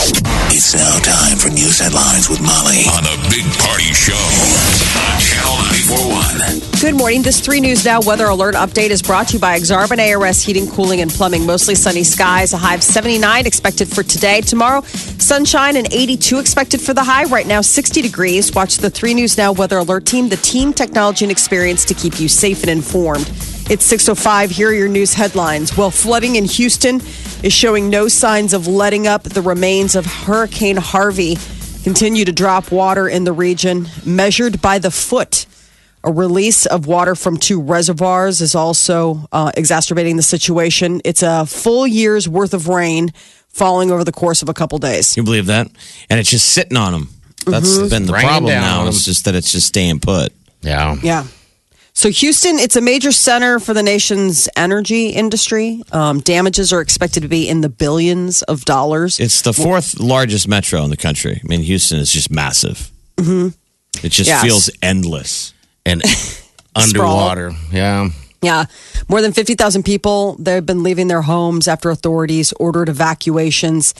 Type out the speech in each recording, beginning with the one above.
It's now time for news headlines with Molly. On the Big Party Show Channel 941. Good morning. This 3 News Now weather alert update is brought to you by Exarban ARS Heating, Cooling, and Plumbing. Mostly sunny skies, a high of 79 expected for today. Tomorrow, sunshine and 82 expected for the high. Right now, 60 degrees. Watch the 3 News Now weather alert team, the team, technology, and experience to keep you safe and informed. It's 6.05. Here are your news headlines. Well, flooding in Houston is showing no signs of letting up. The remains of Hurricane Harvey continue to drop water in the region, measured by the foot. A release of water from two reservoirs is also uh, exacerbating the situation. It's a full year's worth of rain falling over the course of a couple days. You believe that? And it's just sitting on them. That's been the Raining problem down now. It's just that it's just staying put. Yeah. Yeah. So, Houston, it's a major center for the nation's energy industry. Um, damages are expected to be in the billions of dollars. It's the fourth largest metro in the country. I mean, Houston is just massive. Mm-hmm. It just Yes. feels endless. And underwater. Yeah. Yeah. More than 50,000 people, they've been leaving their homes after authorities ordered evacuations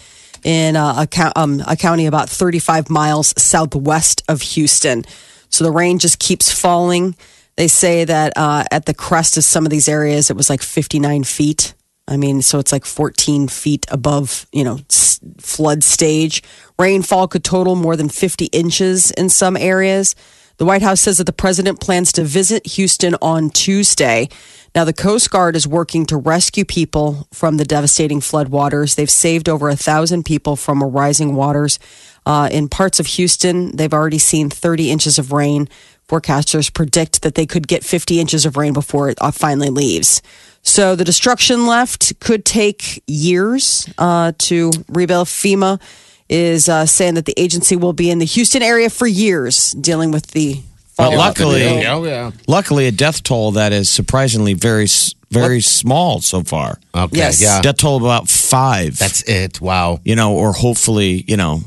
in uh, a, um, a county about 35 miles southwest of Houston. So the rain just keeps falling. They say that uh, at the crest of some of these areas, it was like 59 feet. I mean, so it's like 14 feet above, you know, s- flood stage. Rainfall could total more than 50 inches in some areas. The White House says that the president plans to visit Houston on Tuesday. Now, the Coast Guard is working to rescue people from the devastating floodwaters. They've saved over a thousand people from rising waters. Uh, in parts of Houston, they've already seen 30 inches of rain. Forecasters predict that they could get 50 inches of rain before it uh, finally leaves. So the destruction left could take years uh, to rebuild. FEMA is uh, saying that the agency will be in the Houston area for years dealing with the But fallout. luckily, Oh, yeah. luckily, a death toll that is surprisingly very, s- very small so far. Okay. Yes. Yeah. Death toll of about five. That's it. Wow. you know, or hopefully, you know,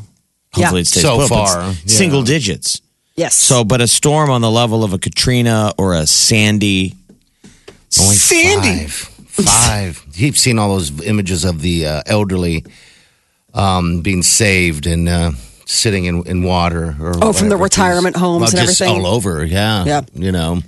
hopefully Yeah. it stays So put, but far, yeah. single digits. Yes. So, but a storm on the level of a Katrina or a Sandy. Only Sandy. five. Five. You've seen all those images of the uh, elderly um, being saved and uh, sitting in, in water. Or Oh, from the retirement homes Well, and just everything? all over. Yeah. Yeah. You know.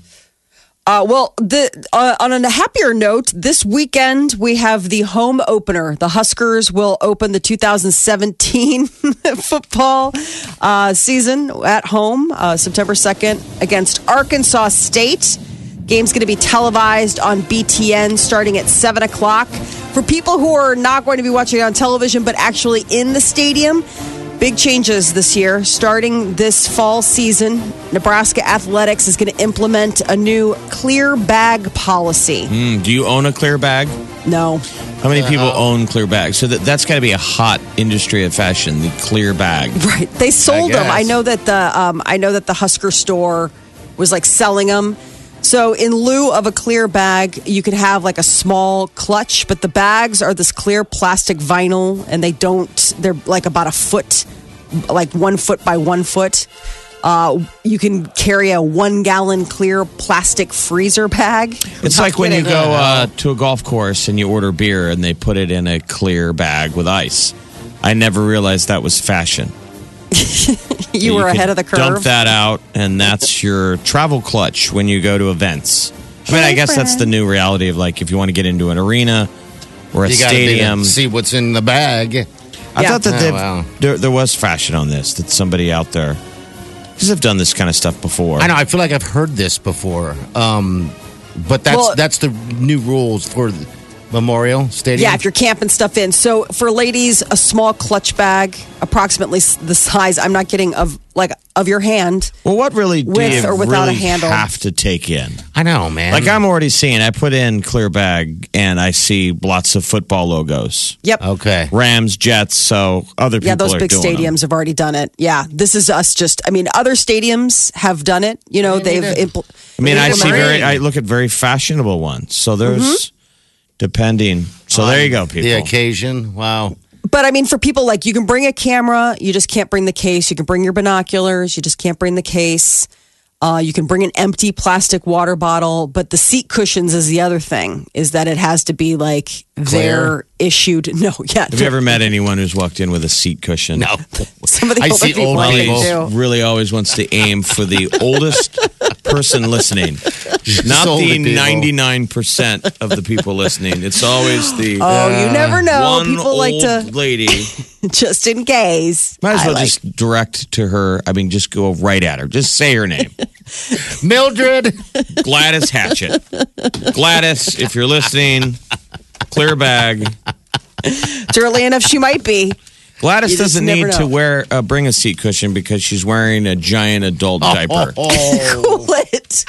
Uh, well, the, uh, on a happier note, this weekend we have the home opener. The Huskers will open the 2017 football uh, season at home uh, September 2nd against Arkansas State. Game's going to be televised on BTN starting at 7 o'clock. For people who are not going to be watching on television but actually in the stadium, Big changes this year. Starting this fall season, Nebraska Athletics is going to implement a new clear bag policy. Mm, do you own a clear bag? No. How many people own clear bags? So that, that's got to be a hot industry of fashion, the clear bag. Right. They sold them. I know that the um, I know that the Husker store was like selling them. So in lieu of a clear bag, you could have like a small clutch, but the bags are this clear plastic vinyl, and they don't. They're like about a foot, like one foot by one foot. Uh, you can carry a one gallon clear plastic freezer bag. It's like when you go uh, to a golf course and you order beer and they put it in a clear bag with ice. I never realized that was fashion. you were could ahead of the curve. Dump that out, and that's your travel clutch when you go to events. I mean, I Hey, guess that's the new reality of like if you want to get into an arena or a You got to stadium. see what's in the bag. I Yeah. thought that Oh, wow. there, there was fashion on this. That somebody out there because I've done this kind of stuff before. I know. I feel like I've heard this before. Um, but that's Well- that's the new rules for Memorial Stadium. Yeah, if you're camping stuff in. So for ladies, a small clutch bag, approximately the size. I'm not getting of like of your hand. Well, what really do With you or without a really handle? have to take in? I know, man. Like I'm already seeing. I put in clear bag and I see lots of football logos. Yep. okay. Rams, Jets. So other people Yeah, those are big doing them. stadiums have already done it. Yeah, this is us. Just, I mean, other stadiums have done it. You know, they've. Impl- I mean, I see very. I look at very fashionable ones. So there's Mm-hmm. Depending. So there you go, people. The occasion. Wow. But I mean, for people like you can bring a camera, you just can't bring the case. You can bring your binoculars, you just can't bring the case. Uh, you can bring an empty plastic water bottle, but the seat cushions is the other thing. Is that it has to be like their issued? No, yeah. Have you ever met anyone who's walked in with a seat cushion? No. Some of the I older see people old I people. do. really always wants to aim for the oldest person listening, not older the people. ninety-nine percent of the people listening. It's always the Oh, you never know. one People like old to lady. just in case. Might as I well like- just direct to her. I mean, just go right at her. Just say her name, Mildred. Gladys Hatchett. Gladys, if you're listening, clear bag. It's early enough. She might be. Gladys doesn't need to wear uh, bring a seat cushion because she's wearing a giant adult diaper. Oh, Lit.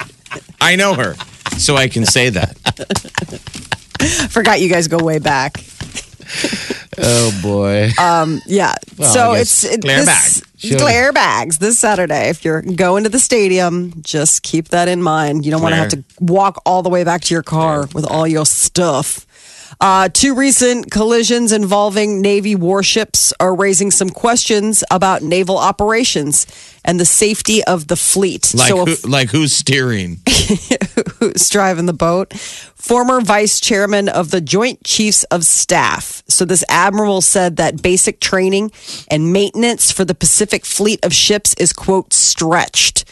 I know her, so I can say that. Forgot you guys go way back. oh boy. Um, Yeah. Well, so it's it, Claire this, bag. Sure. Claire bags this Saturday. If you're going to the stadium, just keep that in mind. You don't want to have to walk all the way back to your car with all your stuff. Uh, two recent collisions involving Navy warships are raising some questions about naval operations and the safety of the fleet. Like, so, who, like who's steering? who's driving the boat? Former vice chairman of the Joint Chiefs of Staff. So, this admiral said that basic training and maintenance for the Pacific fleet of ships is, quote, stretched.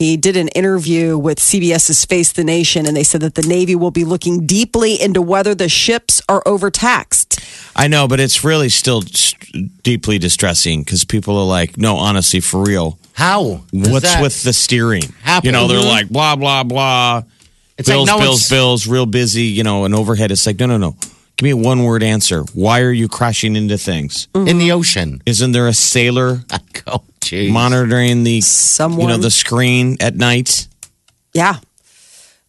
He did an interview with CBS's Face the Nation, and they said that the Navy will be looking deeply into whether the ships are overtaxed. I know, but it's really still s- deeply distressing because people are like, no, honestly, for real. How? What's with the steering? happen? You know, they're Mhm. like blah blah blah. It's like, bills, no, bills, bills. Real busy. You know, an overhead. It's like no, no, no. Give me a one word answer. Why are you crashing into things? in the ocean? Isn't there a sailor Oh, monitoring the you know the screen at night? Yeah.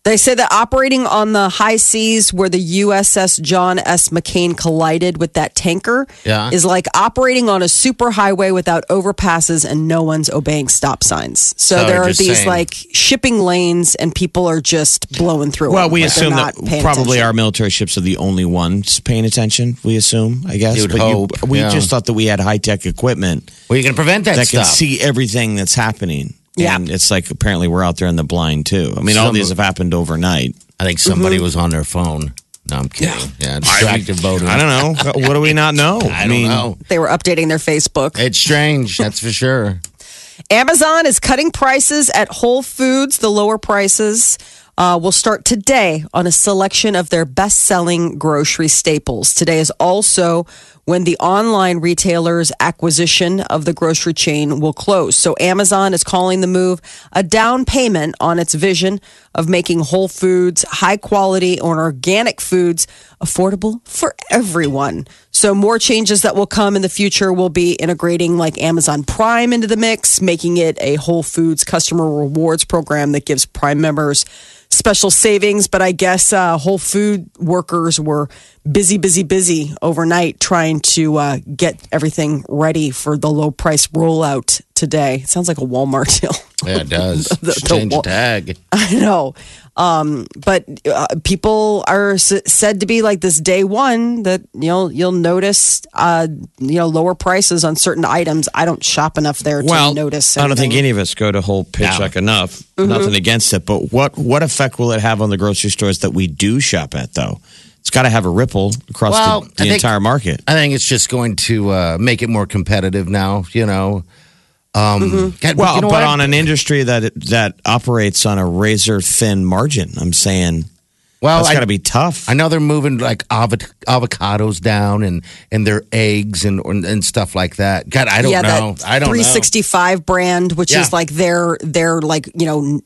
They say that operating on the high seas where the USS John S. McCain collided with that tanker Yeah. is like operating on a superhighway without overpasses and no one's obeying stop signs. So, So there you're these saying- like shipping lanes and people are just blowing through. Well, them, we like assume not that probably attention. our military ships are the only ones paying attention. We assume, I guess. You would but hope, we yeah. just thought that we had high tech equipment Well, you can prevent that, that can see everything that's happening. Yeah. And it's like apparently we're out there in the blind too. I mean, all these of- have happened overnight. I think somebody Mm-hmm. was on their phone. No, I'm kidding. Yeah, distracted voting. I don't know. what do we not know? I don't mean, know. They were updating their Facebook. It's strange, that's for sure. Amazon is cutting prices at Whole Foods. The lower prices uh, will start today on a selection of their best selling grocery staples. Today is also when the online retailer's acquisition of the grocery chain will close. So Amazon is calling the move a down payment on its vision of making Whole Foods high quality and organic foods affordable for everyone. So more changes that will come in the future will be integrating like Amazon Prime into the mix, making it a Whole Foods customer rewards program that gives Prime members special savings. But I guess uh, Whole Food workers were busy, busy, busy overnight trying to uh, get everything ready for the low price rollout today. It sounds like a Walmart deal. Yeah, it does. The- the Change wa- the tag. I know. Um, but uh, people are s- said to be like this day one that you know you'll notice uh, you know lower prices on certain items. I don't shop enough there to well, notice. I don't think any of us go to whole paycheck enough. Mm-hmm. Nothing against it, but what what effect will it have on the grocery stores that we do shop at? Though it's got to have a ripple across Well, the, the think- entire market. I think it's just going to uh, make it more competitive now, you know. Um, Mm-hmm. God, Well, you know but what? on an industry that that operates on a razor thin margin, I'm saying well, that's I- got to be tough. I know they're moving like avo- avocados down and and their eggs and and stuff like that. God, I don't yeah, know. that I don't know. 365 brand, which Yeah. is like their their like you know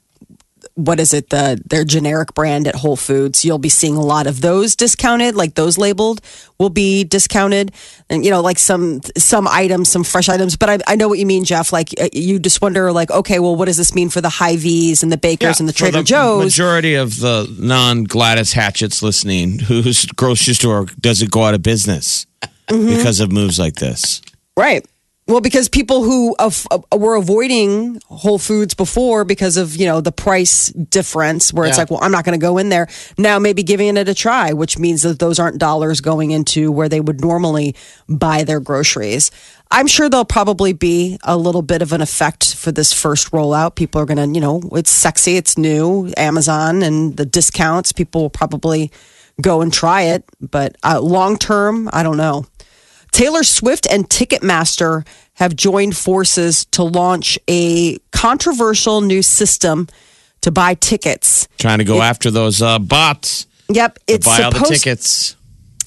what is it the their generic brand at Whole Foods. You'll be seeing a lot of those discounted, like those labeled will be discounted, and you know like some some items, some fresh items. But I, I know what you mean, Jeff. Like uh, you just wonder, like okay, well, what does this mean for the Hy-Vee's and the Bakers and the Trader the Joe's? Majority of the non Gladys Hatchets listening, whose grocery store doesn't go out of business Mm-hmm. because of moves like this. Right. Well, because people who of, uh, were avoiding Whole Foods before because of you know the price difference, where it's Yeah. like, well, I'm not going to go in there now. Maybe giving it a try, which means that those aren't dollars going into where they would normally buy their groceries. I'm sure there'll probably be a little bit of an effect for this first rollout. People are going to, you know, it's sexy, it's new, Amazon and the discounts. People will probably go and try it, but uh, long term, I don't know. Taylor Swift and Ticketmaster have joined forces to launch a controversial new system to buy tickets. Trying to go after those uh, bots Yep, it's buy all the tickets.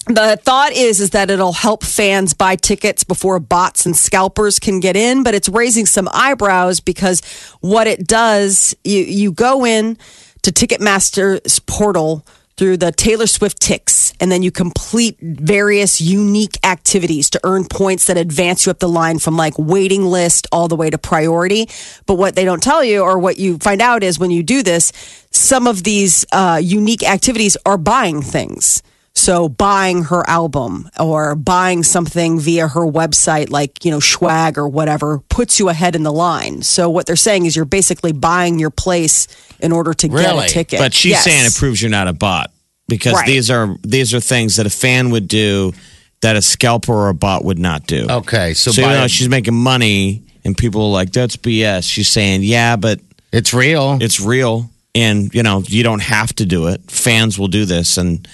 The thought is is that it'll help fans buy tickets before bots and scalpers can get in, but it's raising some eyebrows because what it does, you you go in to Ticketmaster's portal through the Taylor Swift ticks, and then you complete various unique activities to earn points that advance you up the line from like waiting list all the way to priority. But what they don't tell you, or what you find out, is when you do this, some of these uh, unique activities are buying things. So buying her album or buying something via her website, like, you know, Schwag or whatever, puts you ahead in the line. So what they're saying is you're basically buying your place in order to get a ticket. But she's Yes. saying it proves you're not a bot because Right. these are these are things that a fan would do that a scalper or a bot would not do. Okay, so, so by- even though she's making money and people are like that's BS, she's saying yeah, but it's real. it's real and you know you don't have to do it. Fans will do this and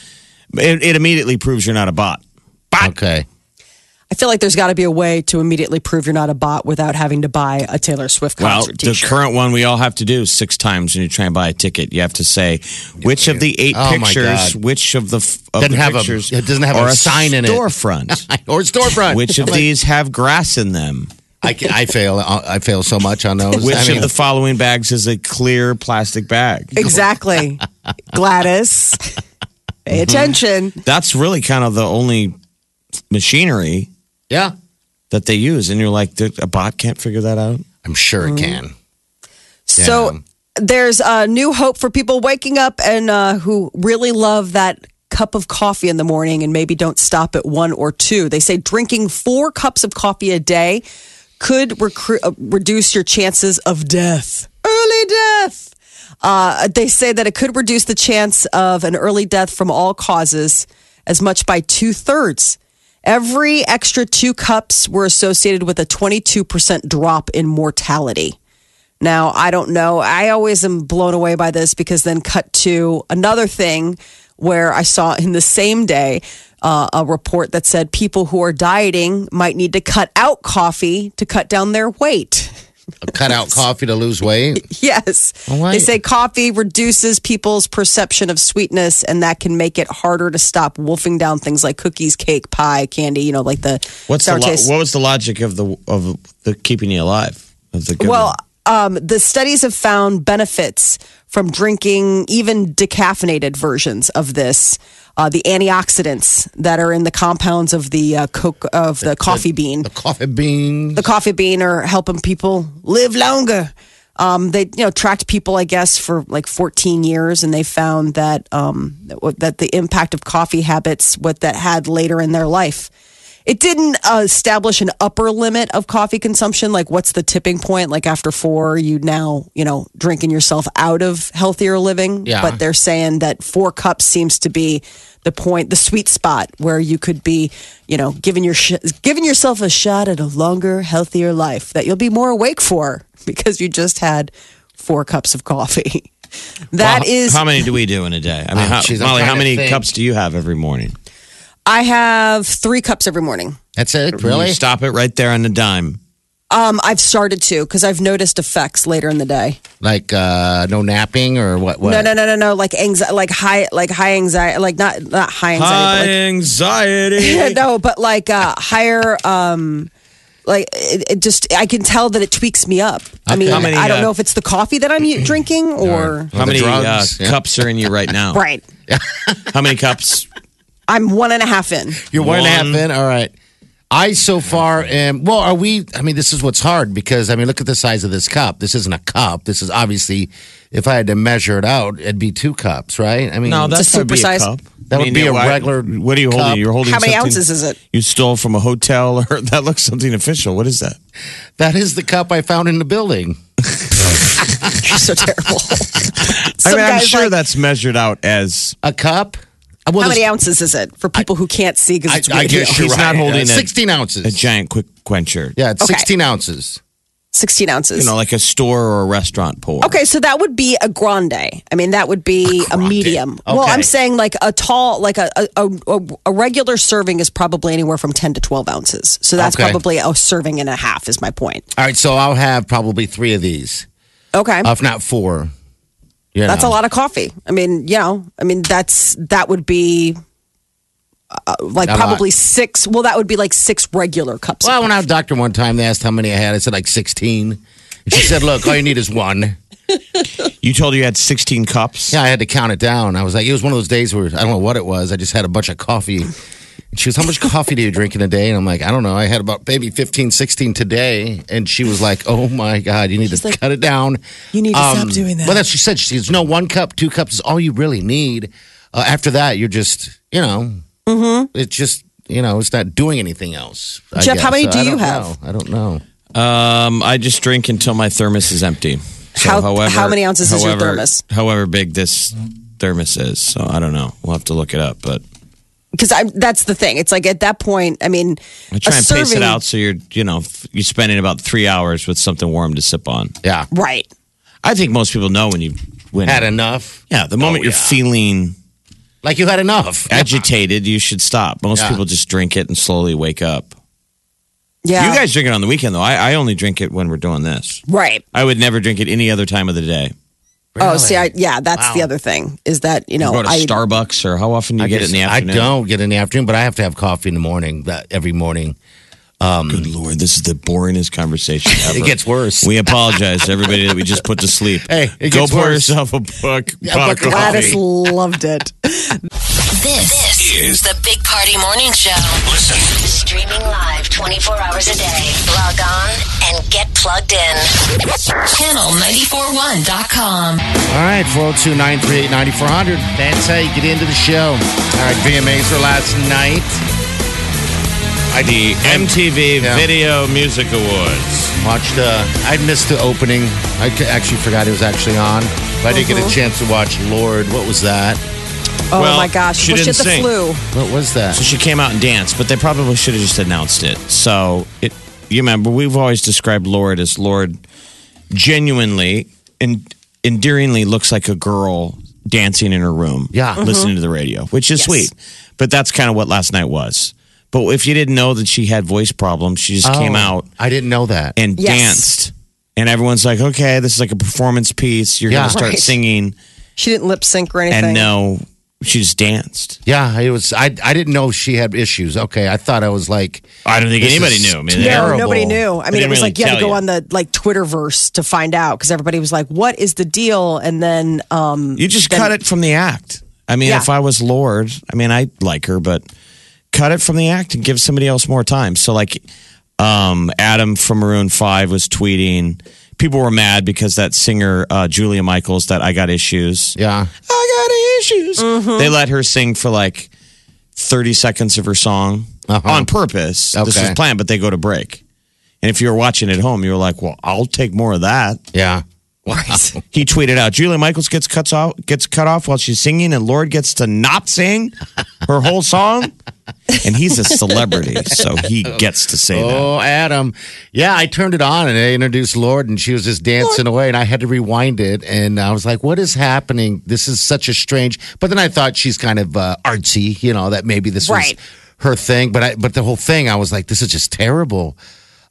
it, it immediately proves you're not a bot. okay. I feel like there's got to be a way to immediately prove you're not a bot without having to buy a Taylor Swift Well, concert the t-shirt. current one we all have to do six times when you try and buy a ticket. You have to say which of the eight Oh, my pictures, God. which of the f- of Doesn't the have a- pictures it doesn't have are a sign in it. storefront. or storefront. which of these have grass in them? I, ca- I fail. Uh, I fail so much on those. Which I mean, of the following bags is a clear plastic bag? Exactly. Gladys, pay attention. That's really kind of the only machinery yeah, that they use, and you're like, "Dude, a bot can't figure that out. I'm sure Mm-hmm. it can. So Yeah. there's a new hope for people waking up and uh, who really love that cup of coffee in the morning and maybe don't stop at one or two. They say drinking four cups of coffee a day could recru- uh, reduce your chances of death, early death. Uh, they say that it could reduce the chance of an early death from all causes as much by two thirds. Every extra two cups were associated with a 22% drop in mortality. Now, I don't know. I always am blown away by this because then cut to another thing where I saw in the same day uh, a report that said people who are dieting might need to cut out coffee to cut down their weight. Cut out coffee to lose weight. Yes. Why- They say coffee reduces people's perception of sweetness, and that can make it harder to stop wolfing down things like cookies, cake, pie, candy, you know, like the What's the lo- taste. what was the logic of the of the keeping you alive? Of the good Well, one? Um, the studies have found benefits from drinking even decaffeinated versions of this. Uh, the antioxidants that are in the compounds of the uh, coke of the, coffee bean. The coffee bean. the coffee bean are helping people live longer. Um, they you know tracked people, I guess, for like 14 years, and they found that um, that the impact of coffee habits, what that had later in their life. It didn't uh, establish an upper limit of coffee consumption. Like, what's the tipping point? Like after four, you now you know drinking yourself out of healthier living. Yeah. But they're saying that four cups seems to be the point, the sweet spot where you could be, you know, giving your sh- giving yourself a shot at a longer, healthier life that you'll be more awake for because you just had four cups of coffee. That Well, is, how many do we do in a day? I mean, Oh, how, geez, Molly, how many think. cups do you have every morning? I have three cups every morning. That's it. Really? You stop it right there on the dime. Um, I've started to because I've noticed effects later in the day. Like uh, no napping or what? what? No, no, no, no, no. Like anxiety, like high, like high anxiety, like not not high anxiety. High anxiety. anxiety. Like, no, but like uh, higher. Um, Like it, it just, I can tell that it tweaks me up. I mean, many, I don't uh, know if it's the coffee that I'm drinking or How many uh, yeah. cups are in you right now? right. How many cups? I'm one and a half in. You're one and a half One. in. All right. I so far am. Well, are we? I mean, this is what's hard because I mean, look at the size of this cup. This isn't a cup. This is obviously, if I had to measure it out, it'd be two cups, right? I mean, No, that's a would be supersize- cup. That would be a why- regular What are you cup. holding? You're holding. How many ounces is it? You stole from a hotel, or that looks something official. What is that? that is the cup I found in the building. You're so terrible. I mean, I'm sure like- that's measured out as. A cup. Uh, Well, How many ounces is it for people who can't see because I, it's I radio? guess you're He's right. not holding Uh, a- 16 ounces. a giant quick quencher. yeah, it's Okay. 16 ounces. 16 ounces. You know, like a store or a restaurant pour. Okay, so that would be a grande. I mean, that would be a, grande. medium. Well, I'm saying like a tall, like a, a, a, a regular serving is probably anywhere from 10 to 12 ounces. So that's Okay. probably a serving and a half, is my point. All right, so I'll have probably three of these, Okay. if not four. You that's know. a lot of coffee. I mean, you know, I mean, that's, that would be uh, like A lot. probably six. Well, that would be like six regular cups. of Well, when I was doctor one time, they asked how many I had. I said like 16. And she said, look, all you need is one. You told her you had 16 cups. Yeah, I had to count it down. I was like, it was one of those days where I don't know what it was. I just had a bunch of coffee. And she was, how much coffee do you drink in a day? And I'm like, I don't know. I had about maybe 15, 16 today. And she was like, oh my God, you need to cut it down. You need to stop doing that. Well, that's what she said. She says, no, one cup, two cups is all you really need. Uh, after that, you're just, you know, Mm-hmm. it's just, you know, it's not doing anything else. I Jeff, how guess. many do I you have? know. I don't know. Um, I just drink until my thermos is empty. So How- however, how many ounces is your thermos? However big this thermos is. So I don't know. We'll have to look it up. But because I that's the thing. It's like at that point, I mean, I try a and pace it out so you're, you know, you're spending about three hours with something warm to sip on. Yeah. Right. I think most people know when you when Had enough. yeah, the moment Oh, you're yeah. feeling Like you had enough. agitated, you should stop. Most Yeah. people just drink it and slowly wake up. Yeah. You guys drink it on the weekend though. I, I only drink it when we're doing this. right. I would never drink it any other time of the day. Oh, see, I, yeah, that's Wow. the other thing is that you know go to I Starbucks or how often do you I get guess it in the afternoon? I don't get it in the afternoon, but I have to have coffee in the morning. That every morning. Um, Good lord, this is the boringest conversation ever. It gets worse. We apologize to everybody that we just put to sleep. Hey, it go gets pour worse. yourself a book. Yeah, pot of of Gladys loved it. This, is the Big Party Morning Show. Listen. Streaming live 24 hours a day. Log on and get plugged in. Channel941.com. All right, 402 938 9400. That's how you get into the show. All right, VMAs were last night. I The MTV Yeah. Video Music Awards. watched, uh, I missed the opening. I actually forgot it was actually on, but I didn't get a chance to watch Lorde. What was that? Oh Well, my gosh! she well, she had didn't the sing. flu. What was that? So she came out and danced, but they probably should have just announced it. So it, you remember, we've always described Lorde as Lorde genuinely and endearingly looks like a girl dancing in her room, Yeah. Mm-hmm. listening to the radio, which is Yes. sweet. But that's kind of what last night was. But if you didn't know that she had voice problems, she just came Oh, out I didn't know that. and Yes. danced. And everyone's like, okay, this is like a performance piece. You're Yeah. going to start Right. singing. She didn't lip sync or anything. And no, she just danced. yeah, it was. I I didn't know she had issues. Okay, I thought I was like. I don't think This anybody is knew. I mean, No, terrible. nobody knew. I mean, it was really like you had to go you. on the like Twitterverse to find out because everybody was like, "What is the deal?" And then, um, You just Then- cut it from the act. I mean, Yeah. if I was Lorde, I mean, I like her, but cut it from the act and give somebody else more time. So, like, um, Adam from Maroon Five was tweeting. People were mad because that singer uh, Julia Michaels, that I got issues. Yeah. I got issues. Mm-hmm. They let her sing for like thirty seconds of her song Uh-huh. on purpose. This Okay. was planned, but they go to break. And if you were watching at home, you were like, "Well, I'll take more of that." Yeah. He tweeted out, Julia Michaels gets cuts off gets cut off while she's singing, and Lorde gets to not sing her whole song. And he's a celebrity, so he gets to say that. Oh, Adam. Yeah, I turned it on and they introduced Lorde, and she was just dancing away, and I had to rewind it, and I was like, "What is happening? This is such a strange." But then I thought she's kind of uh, artsy, you know, that maybe this Right. was her thing. But I, but the whole thing, I was like, "This is just terrible."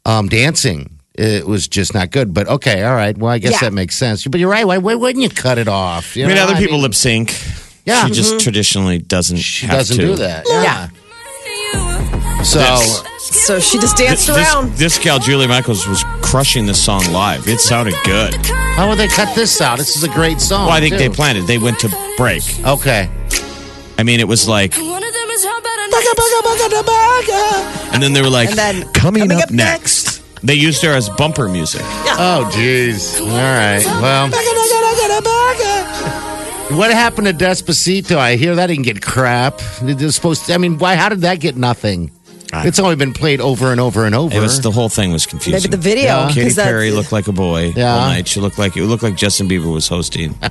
Um, dancing. It was just not good. But okay, all right. Well, I guess Yeah. that makes sense. But you're right. Why, why wouldn't you cut it off? You I mean, know, other people mean, lip sync. Yeah. She just mm-hmm. traditionally doesn't She have doesn't to. do that. Yeah. So This- So she just danced this, around. This gal, Julie Michaels, was crushing this song live. It sounded good. how would they cut this out? This is a great song. Well, I think too. they planned it. They went to break. Okay. I mean, it was like, One of them is how about and then they were like, And then coming, coming up, up next. They used her as bumper music. Oh, jeez. All right. Well, what happened to Despacito? I hear that didn't get crap. It was supposed to, I mean, why? How did that get nothing? It's only been played over and over and over. It was the whole thing was confusing. maybe the video. Katy 'cause that's- Perry looked like a boy Yeah. all night. She looked like it looked like Justin Bieber was hosting.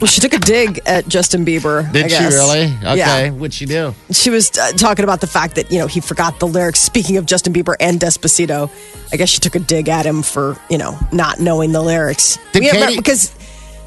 Well, she took a dig at Justin Bieber. I Did she really? Okay. Yeah. What'd she do? She was uh, talking about the fact that, you know, he forgot the lyrics. Speaking of Justin Bieber and Despacito, I guess she took a dig at him for, you know, not knowing the lyrics. Did Yeah, but- Katy- because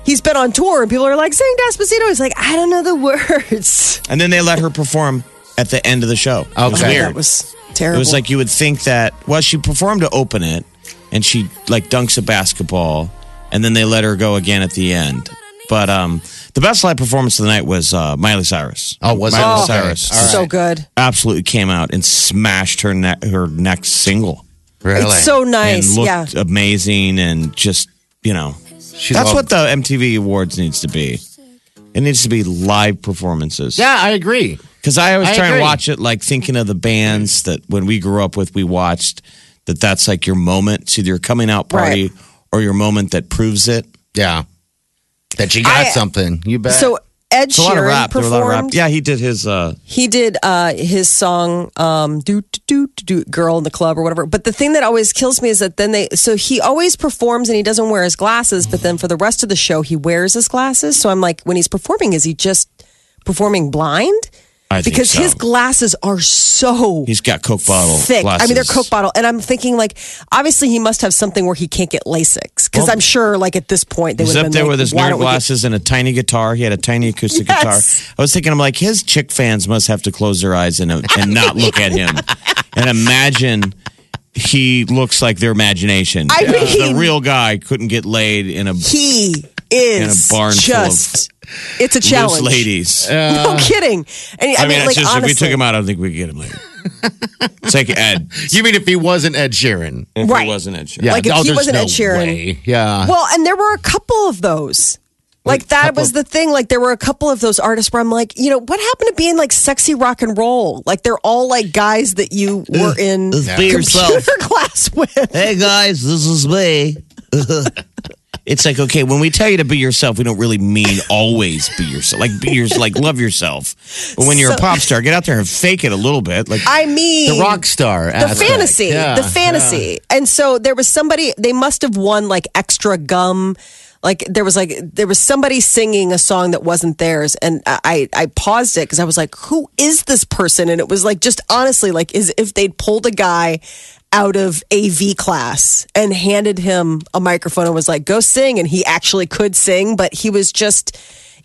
he's been on tour and people are like, sing Despacito. He's like, I don't know the words. And then they let her perform at the end of the show. It was weird. That was terrible. It was like you would think that. Well, she performed to open it, and she like dunks a basketball, and then they let her go again at the end. But um, the best live performance of the night was uh, Miley Cyrus. Oh, was? Miley Okay. Cyrus All right. so good. absolutely came out and smashed her ne- her next single. Really? It's so nice. and looked Yeah. amazing and just you know She's that's all- what the MTV Awards needs to be. It needs to be live performances. Yeah, I agree. Because I always I try and watch it like thinking of the bands that when we grew up with, we watched that that's like your moment. It's either your coming out party or your moment that proves it. Yeah. That you got I- something. You bet. So Ed It's a lot of Sheeran rap. There a lot of rap. performed. Yeah, he did his. uh He did uh, his song um, "Do Do Do Do" "Girl in the Club" or whatever. But the thing that always kills me is that then they. So he always performs and he doesn't wear his glasses. But then for the rest of the show, he wears his glasses. So I'm like, when he's performing, is he just performing blind? I think Because so. his glasses are so He's got Coke bottle thick. Glasses. I mean, they're Coke bottle, and I'm thinking like, obviously he must have something where he can't get LASIK. Because Well, I'm sure, like at this point, they He's up there like, with his nerd don't get- glasses and a tiny guitar. He had a tiny acoustic Yes. guitar. I was thinking, I'm like, his chick fans must have to close their eyes and, and not look at him and imagine he looks like their imagination. I mean- the real guy couldn't get laid in a he is In a barn full of just. it's a loose challenge. ladies. no uh, kidding. And I, I, mean, mean, it's like just honestly, if we took him out, I don't think we could get him later. it's like Ed. you mean if he wasn't Ed Sheeran? If Right. he wasn't Ed Sheeran. Yeah. Like, if oh, he wasn't no Ed Sheeran- way. Yeah. Well, and there were a couple of those. Like that was the thing. Like there were a couple of those artists where I'm like, you know, what happened to being like sexy rock and roll? Like they're all like guys that you were in be computer yourself. class with. Hey guys, this is me. it's like okay, when we tell you to be yourself, we don't really mean always be yourself. Like be yours, like love yourself. But when you're a pop star, get out there and fake it a little bit. Like I mean, the rock star. the aspect. fantasy, Yeah. the fantasy. And so there was somebody, they must have won like extra gum. Like there was like there was somebody singing a song that wasn't theirs, and I I paused it because I was like, who is this person? And it was like just honestly like as if they'd pulled a guy out of AV class and handed him a microphone and was like, go sing, and he actually could sing, but he was just.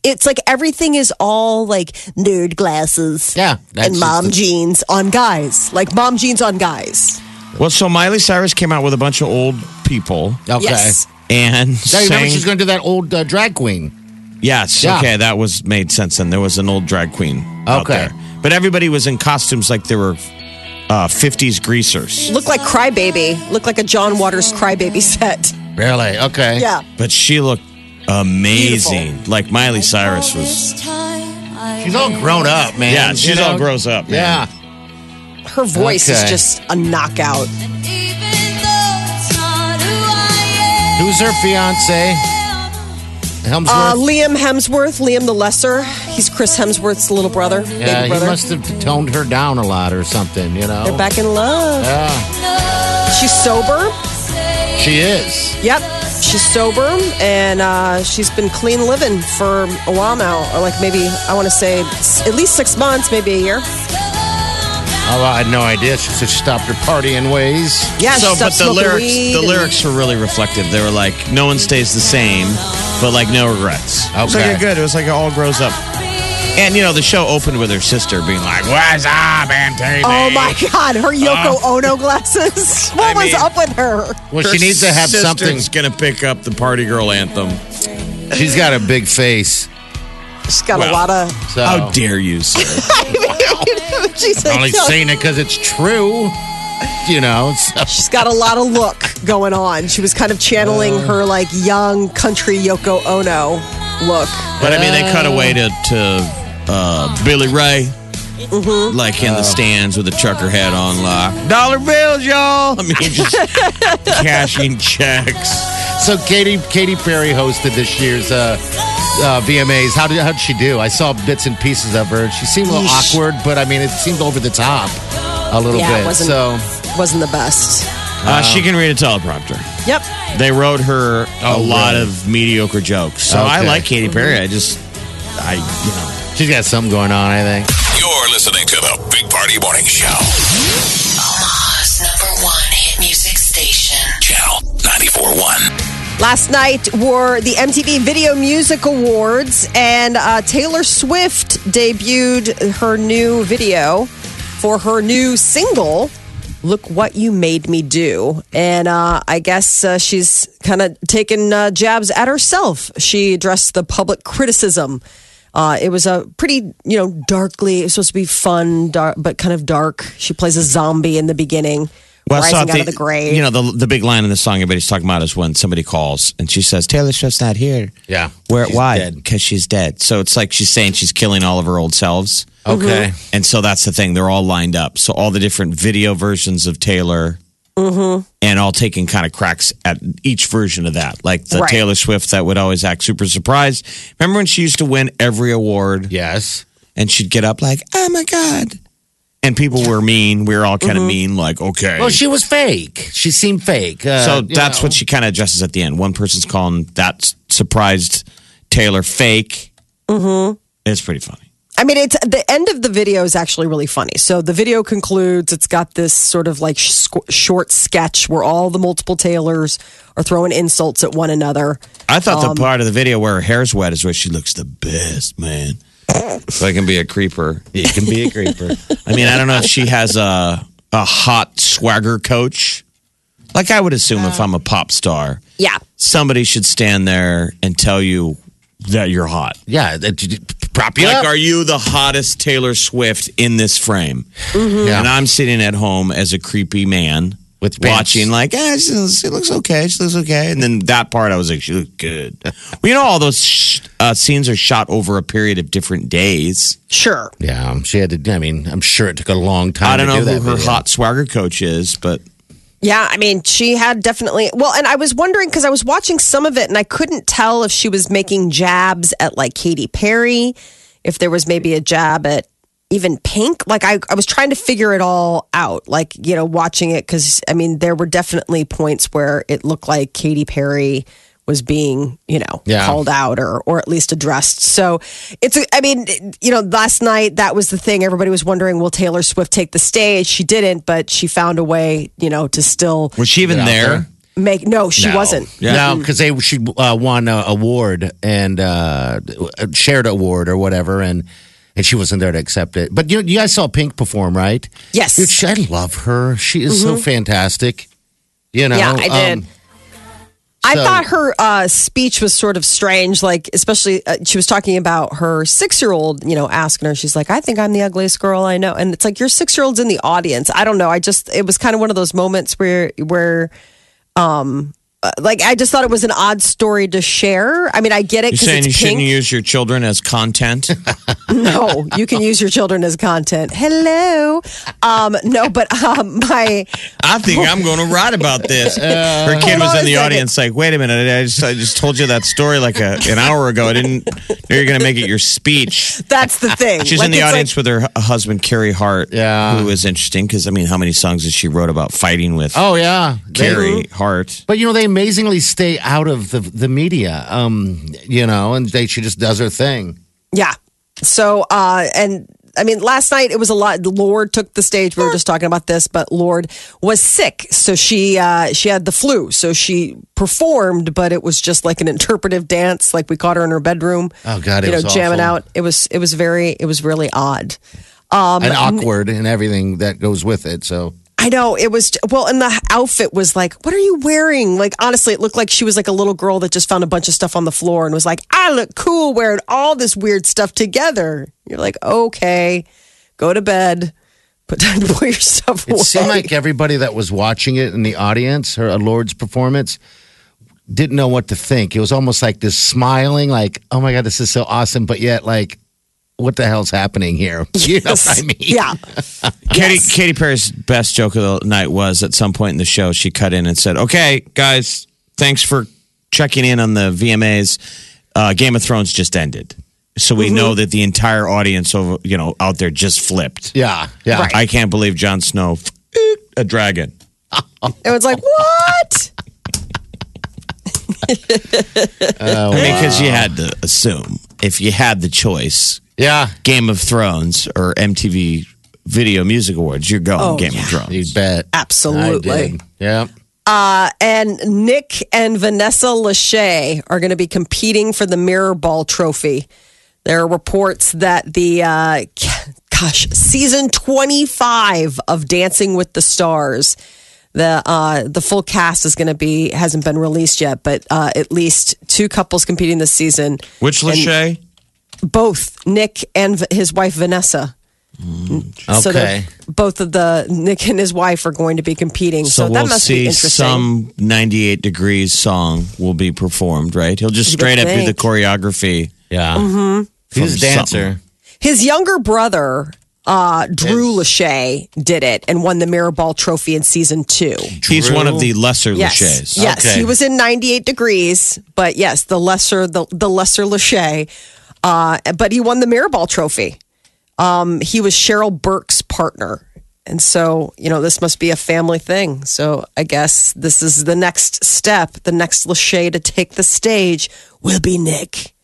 It's like everything is all like nerd glasses, Yeah, and mom the- jeans on guys, like mom jeans on guys. well, so Miley Cyrus came out with a bunch of old people Okay. Yes. and Yeah, you remember sang. she's going to do that old uh, drag queen. yes, Yeah. okay, that was made sense. And there was an old drag queen out Okay. there, but everybody was in costumes like they were uh, 50s greasers. Look like Crybaby. Look like a John Waters Crybaby set. Really? Okay. Yeah. But she looked amazing. Like Miley Cyrus was. She's all grown up, man. Yeah, You she's know? all grows up. Man. Yeah. Her voice is just a knockout. Who's her fiance? Helmsworth. Uh, Liam Hemsworth, Liam the Lesser. He's Chris Hemsworth's little brother, yeah, baby he must have toned her down a lot or something. You know. They're back in love. Yeah, She's sober. she is. Yep. She's sober and uh, she's been clean living for a while now. Or like maybe, I want to say at least six months, maybe a year. Oh, I had no idea. She said she stopped her partying ways. Yeah, so, she but the lyrics, weed the and- lyrics were really reflective. They were like, no one stays the same, but like no regrets. It was Okay. like good. It was like it all grows up. And you know, the show opened with her sister being like, "What's up, MTV?" Oh my God, her Yoko Ono glasses. What I was mean- up with her? Well, Her she needs to have something. sister's gonna pick up the party girl anthem. She's got a big face. She's got Well, a lot of. So How dare you, sir? She's I'm only like, saying it because it's true. You know, so. she's got a lot of look going on. She was kind of channeling Uh. her like young country Yoko Ono look. But I mean, they cut away to, to uh, Billy Ray. Mm-hmm. Like Oh. in the stands with a trucker hat on, like dollar bills, y'all. I mean, just cashing checks. So Katy Katy Perry hosted this year's uh, uh, VMAs. How did how did she do? I saw bits and pieces of her. She seemed a little Yeesh. awkward, but I mean, it seemed over the top a little Yeah, bit. wasn't- So Wasn't the best. Uh, she can read a teleprompter. Yep. They wrote her a Oh, lot really? of mediocre jokes. So I like Katy Perry. I just, I, you know. she's got something going on. I think. You're listening to the Big Party Morning Show. Omaha's number one hit music station. Channel 94.1. Last night were the MTV Video Music Awards, and uh, Taylor Swift debuted her new video for her new single, Look What You Made Me Do. And uh, I guess uh, she's kind of taken uh, jabs at herself. She addressed the public criticism. Uh, it was a pretty, you know, darkly, it was supposed to be fun, dark, but kind of dark. She plays a zombie in the beginning. Well, I rising saw out the, of the grave. You know, the the big line in the song everybody's talking about is when somebody calls and she says, Taylor Swift's not here. Yeah, Where, she's why? Because she's dead. So it's like she's saying she's killing all of her old selves. Okay. Mm-hmm. And so that's the thing. They're all lined up. So all the different video versions of Taylor mm-hmm. and all taking kind of cracks at each version of that. Like the Right. Taylor Swift that would always act super surprised. Remember when she used to win every award Yes. and she'd get up like, oh my God. And people were mean. We were all kind of mean, like, okay. Well, she was fake. She seemed fake. Uh, so you that's know. what she kind of addresses at the end. One person's calling that s- surprised Taylor fake. Mm-hmm. It's pretty funny. I mean, it's the end of the video is actually really funny. So the video concludes. It's got this sort of like sh- short sketch where all the multiple Taylors are throwing insults at one another. I thought Um, the part of the video where her hair's wet is where she looks the best, man. So I can be a creeper. You can be a creeper. I mean, I don't know if she has a a hot swagger coach. Like I would assume if I'm a pop star, Yeah, somebody should stand there and tell you that you're hot. yeah. Uh, that, prop you Like, up. are you the hottest Taylor Swift in this frame? Mm-hmm. Yeah. And I'm sitting at home as a creepy man With watching, like, eh, she, she looks okay. She looks okay. And then that part, I was like, she looks good. well, you know, all those sh- uh, scenes are shot over a period of different days. sure. Yeah, she had to. I mean, I'm sure it took a long time. I don't to know do who that her video. hot swagger coach is, but Yeah, I mean, she had definitely. Well, and I was wondering because I was watching some of it and I couldn't tell if she was making jabs at like Katy Perry, if there was maybe a jab at even Pink. Like I, I was trying to figure it all out. Like you know, watching it because I mean, there were definitely points where it looked like Katy Perry was being, you know, Yeah. called out or or at least addressed. So it's a, I mean, you know, last night that was the thing. Everybody was wondering, will Taylor Swift take the stage? She didn't, but she found a way, you know, to still was she even there? there. make. No, she No. wasn't. Yeah. No, because they she uh, won an award and uh, shared award or whatever, and and she wasn't there to accept it. But you you guys saw Pink perform, right? Yes. Dude, she- I love her. She is so fantastic. You know. Yeah, I did. um, I So- thought her uh, speech was sort of strange. Like, especially uh, she was talking about her six-year-old. You know, asking her, she's like, "I think I'm the ugliest girl I know," and it's like your six-year-old's in the audience. I don't know. I just it was kind of one of those moments where where. Um, like I just thought it was an odd story to share. I mean, I get it You're because saying it's you shouldn't use your children as content? no, you can use your children as content. Hello, um, no, but um, my I think I'm going to write about this. Her kid was in the audience, like, "Wait a minute! I just, I just told you that story like a, an hour ago. I didn't know you're going to make it your speech." that's the thing. She's Like, in the it's like- audience with her husband Carey Hart, Yeah. who is interesting because I mean, how many songs has she wrote about fighting with Oh yeah, They- Carey Hart? But you know, they amazingly stay out of the the media. Um, you know, and they she just does her thing. Yeah. So, uh, and I mean, last night it was a lot. Lorde took the stage. We were just talking about this, but Lorde was sick, so she uh, she had the flu. So she performed, but it was just like an interpretive dance. Like we caught her in her bedroom. Oh, God, it you know, was jamming awful. out. It was it was very it was really odd. Um, and awkward and everything that goes with it. So I know it was well, and the outfit was like, "What are you wearing?" Like honestly, it looked like she was like a little girl that just found a bunch of stuff on the floor and was like, "I look cool wearing all this weird stuff together." You're like, "Okay, go to bed, put time to put your stuff away. It seemed like everybody that was watching it in the audience, her uh, Lorde's performance, didn't know what to think. It was almost like this smiling, like, oh my God, this is so awesome. But yet, like, what the hell's happening here? You know what I mean? yeah. Katy, Yes. Katy Perry's best joke of the night was at some point in the show, she cut in and said, Okay, guys, thanks for checking in on the VMAs. Uh, Game of Thrones just ended. So we know that the entire audience over, you know, out there just flipped. Yeah. Yeah. Right. I can't believe Jon Snow, f- a dragon. It was like, what? I mean, because you had to assume if you had the choice, Yeah. Game of Thrones or MTV Video Music Awards, you're going Oh, Game yeah. of Thrones. You bet. Absolutely. I did. Yeah. And Nick and Vanessa Lachey are going to be competing for the Mirror Ball Trophy. There are reports that the, uh, gosh, season 25 of Dancing with the Stars, the uh, the full cast is going to be hasn't been released yet, but uh, at least two couples competing this season. Which Lachey? Both Nick and v- his wife Vanessa. So they're- Okay. both of the Nick and his wife are going to be competing. So, So, that we'll must be interesting. some 98 Degrees song will be performed, right? He'll just straight up do the choreography. Yeah. Mm-hmm. He's a From dancer. His younger brother, uh, Drew Lachey, did it and won the Mirror Ball Trophy in season two. He's one of the lesser Yes, Lachey's. yes, Okay. he was in 98 degrees, but yes, the lesser the the lesser Lachey, uh, but he won the Mirror Ball Trophy. Um, he was Cheryl Burke's partner. And so, you know, this must be a family thing. So I guess this is the next step. The next Lachey to take the stage will be Nick.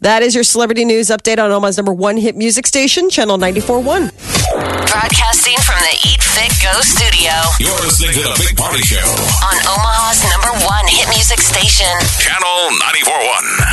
That is your celebrity news update on Omaha's number one hit music station, Channel 94.1. Broadcasting from the Eat Fit Go studio You're listening to the Big Party Show. on Omaha's number one hit music station. Channel 94.1.